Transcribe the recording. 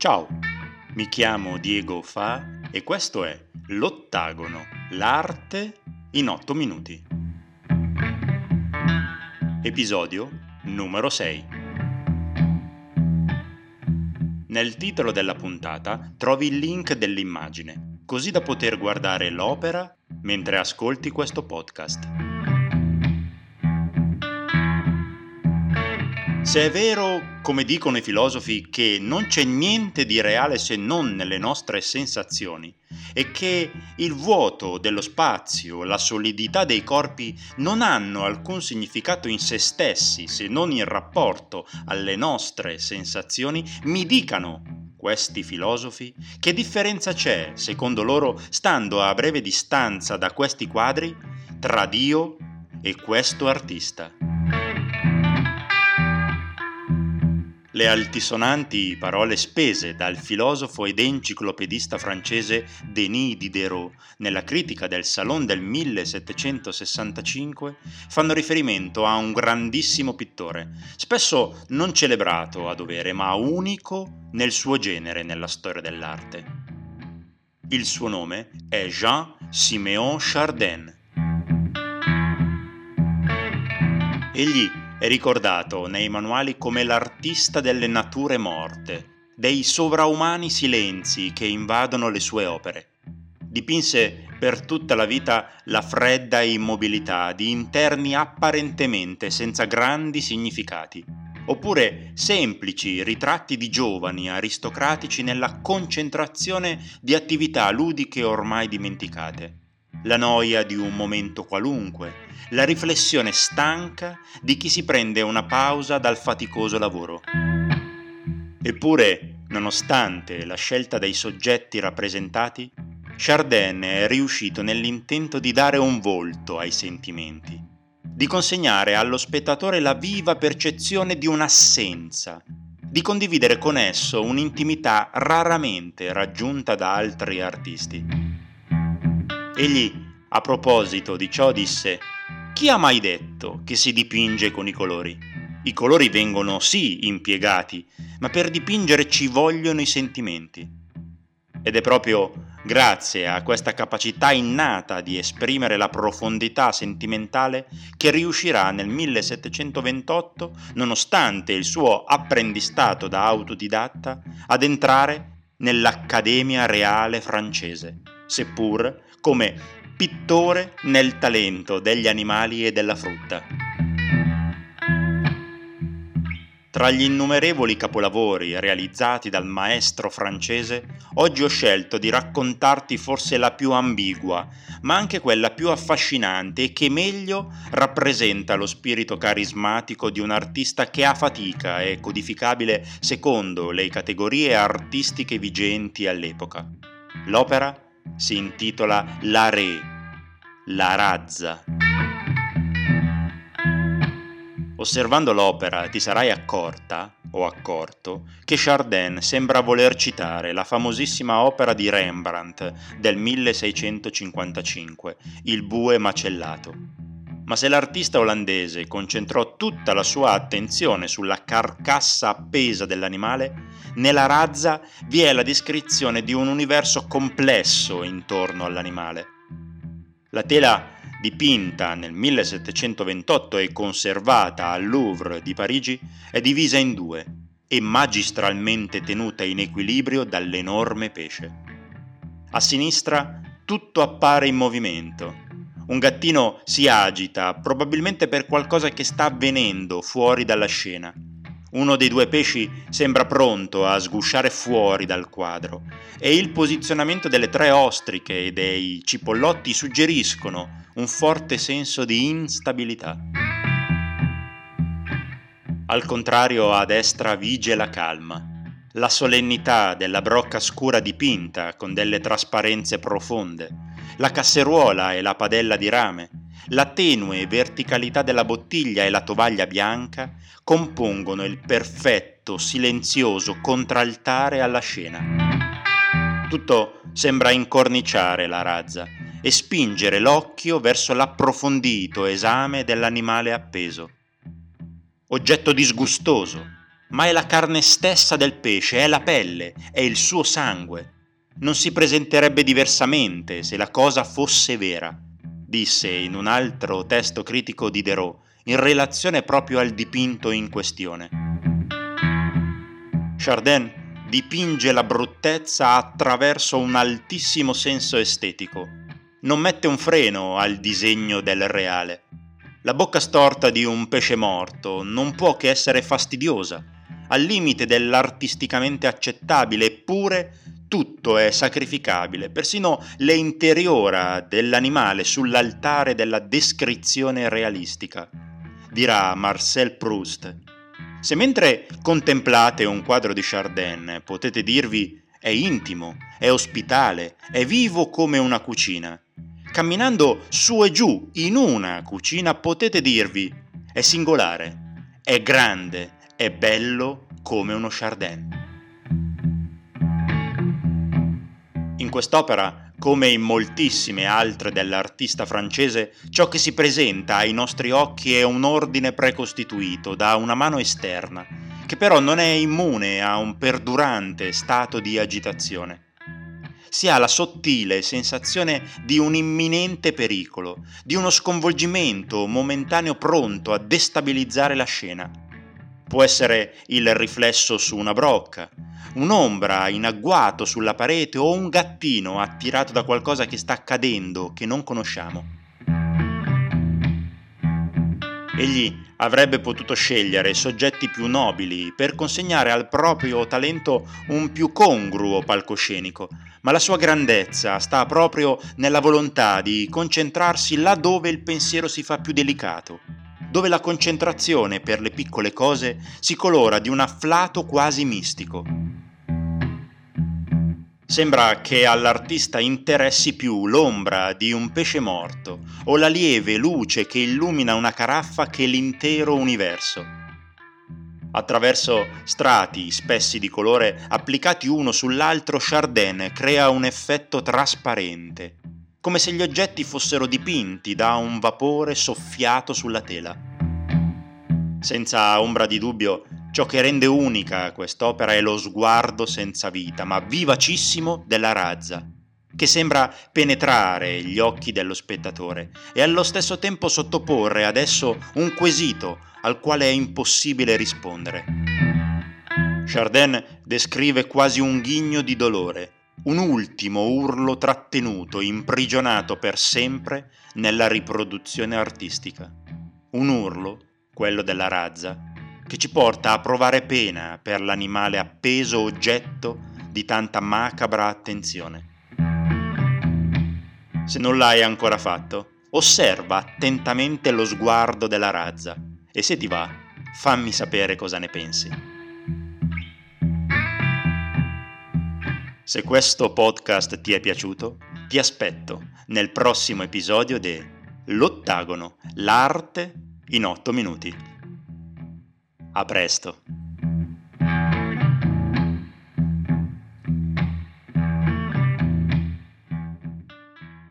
Ciao, mi chiamo Diego Fa e questo è L'Ottagono, l'arte in 8 minuti. Episodio numero 6. Nel titolo della puntata trovi il link dell'immagine, così da poter guardare l'opera mentre ascolti questo podcast. Se è vero, come dicono i filosofi, che non c'è niente di reale se non nelle nostre sensazioni e che il vuoto dello spazio, la solidità dei corpi non hanno alcun significato in se stessi se non in rapporto alle nostre sensazioni, mi dicano questi filosofi che differenza c'è, secondo loro, stando a breve distanza da questi quadri, tra Dio e questo artista. Le altisonanti parole spese dal filosofo ed enciclopedista francese Denis Diderot nella critica del Salon del 1765 fanno riferimento a un grandissimo pittore, spesso non celebrato a dovere, ma unico nel suo genere nella storia dell'arte. Il suo nome è Jean-Siméon Chardin. Egli è ricordato nei manuali come l'artista delle nature morte, dei sovraumani silenzi che invadono le sue opere. Dipinse per tutta la vita la fredda immobilità di interni apparentemente senza grandi significati, oppure semplici ritratti di giovani aristocratici nella concentrazione di attività ludiche ormai dimenticate la noia di un momento qualunque, la riflessione stanca di chi si prende una pausa dal faticoso lavoro. Eppure, nonostante la scelta dei soggetti rappresentati, Chardin è riuscito nell'intento di dare un volto ai sentimenti, di consegnare allo spettatore la viva percezione di un'assenza, di condividere con esso un'intimità raramente raggiunta da altri artisti. Egli, a proposito di ciò, disse, Chi ha mai detto che si dipinge con i colori? I colori vengono sì impiegati, ma per dipingere ci vogliono i sentimenti. Ed è proprio grazie a questa capacità innata di esprimere la profondità sentimentale che riuscirà nel 1728, nonostante il suo apprendistato da autodidatta, ad entrare nell'Accademia Reale francese, seppur come pittore nel talento degli animali e della frutta. Tra gli innumerevoli capolavori realizzati dal maestro francese, oggi ho scelto di raccontarti forse la più ambigua, ma anche quella più affascinante e che meglio rappresenta lo spirito carismatico di un artista che a fatica è codificabile secondo le categorie artistiche vigenti all'epoca. L'opera si intitola La Re, la razza. Osservando l'opera ti sarai accorta, o accorto, che Chardin sembra voler citare la famosissima opera di Rembrandt del 1655, Il bue macellato. Ma se l'artista olandese concentrò tutta la sua attenzione sulla carcassa appesa dell'animale, nella razza vi è la descrizione di un universo complesso intorno all'animale. La tela dipinta nel 1728 e conservata al Louvre di Parigi è divisa in due e magistralmente tenuta in equilibrio dall'enorme pesce. A sinistra tutto appare in movimento. Un gattino si agita, probabilmente per qualcosa che sta avvenendo fuori dalla scena. Uno dei due pesci sembra pronto a sgusciare fuori dal quadro e il posizionamento delle tre ostriche e dei cipollotti suggeriscono un forte senso di instabilità. Al contrario, a destra vige la calma, la solennità della brocca scura dipinta con delle trasparenze profonde, la casseruola e la padella di rame, la tenue verticalità della bottiglia e la tovaglia bianca compongono il perfetto, silenzioso contraltare alla scena. Tutto sembra incorniciare la razza e spingere l'occhio verso l'approfondito esame dell'animale appeso. Oggetto disgustoso, ma è la carne stessa del pesce, è la pelle, è il suo sangue. Non si presenterebbe diversamente se la cosa fosse vera, disse in un altro testo critico Diderot, in relazione proprio al dipinto in questione. Chardin dipinge la bruttezza attraverso un altissimo senso estetico. Non mette un freno al disegno del reale. La bocca storta di un pesce morto non può che essere fastidiosa, al limite dell'artisticamente accettabile, eppure tutto è sacrificabile, persino le dell'animale sull'altare della descrizione realistica, dirà Marcel Proust se mentre contemplate un quadro di Chardin potete dirvi è intimo, è ospitale, è vivo come una cucina, camminando su e giù in una cucina potete dirvi è singolare, è grande, è bello come uno Chardin. In quest'opera come in moltissime altre dell'artista francese, ciò che si presenta ai nostri occhi è un ordine precostituito da una mano esterna, che però non è immune a un perdurante stato di agitazione. Si ha la sottile sensazione di un imminente pericolo, di uno sconvolgimento momentaneo pronto a destabilizzare la scena. Può essere il riflesso su una brocca, un'ombra in agguato sulla parete o un gattino attirato da qualcosa che sta accadendo che non conosciamo. Egli avrebbe potuto scegliere soggetti più nobili per consegnare al proprio talento un più congruo palcoscenico, ma la sua grandezza sta proprio nella volontà di concentrarsi là dove il pensiero si fa più delicato, dove la concentrazione per le piccole cose si colora di un afflato quasi mistico. Sembra che all'artista interessi più l'ombra di un pesce morto o la lieve luce che illumina una caraffa che l'intero universo. Attraverso strati spessi di colore applicati uno sull'altro, Chardin crea un effetto trasparente, come se gli oggetti fossero dipinti da un vapore soffiato sulla tela. Senza ombra di dubbio, Ciò che rende unica quest'opera è lo sguardo senza vita, ma vivacissimo della razza, che sembra penetrare gli occhi dello spettatore e allo stesso tempo sottoporre ad esso un quesito al quale è impossibile rispondere. Chardin descrive quasi un ghigno di dolore, un ultimo urlo trattenuto, imprigionato per sempre nella riproduzione artistica. Un urlo, quello della razza, che ci porta a provare pena per l'animale appeso oggetto di tanta macabra attenzione. Se non l'hai ancora fatto, osserva attentamente lo sguardo della razza e se ti va, fammi sapere cosa ne pensi. Se questo podcast ti è piaciuto, ti aspetto nel prossimo episodio di L'ottagono, l'arte in 8 minuti. A presto.